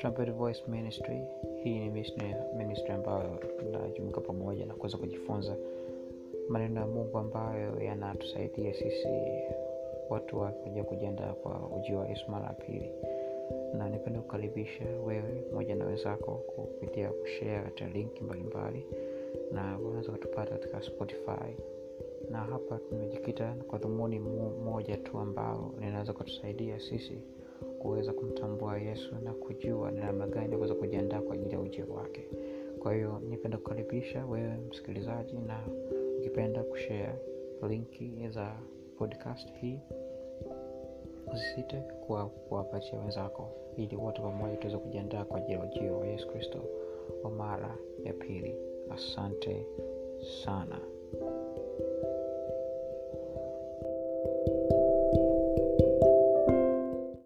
Trumpet Voice Ministry. Hii ni ministry, ambayo tunajumuika pamoja na kuweza kujifunza maneno ya Mungu ambayo yanatusaidia sisi watu wakuja kujiandaa kwa ujio wa Yesu mara ya pili, na nipenda kukaribisha wewe pamoja na wenzako kupitia kushare katika linki mbalimbali, na unaweza kutupata katika Spotify na hapa tumejikita kwa dhumuni moja tu ambao linaweza kutusaidia sisi kuweza kumtambua Yesu na kujua ni namna gani kuweza kujiandaa kwa ajili ya ujio wake. Kwa hiyo nipenda kukaribisha wewe msikilizaji, na ukipenda kushare linki za podcast hii usisite kuwapatia wenzako, ili wote pamoja tuweze kujiandaa kwa ajili ya ujio wa Yesu Kristo wa mara ya pili. Asante sana.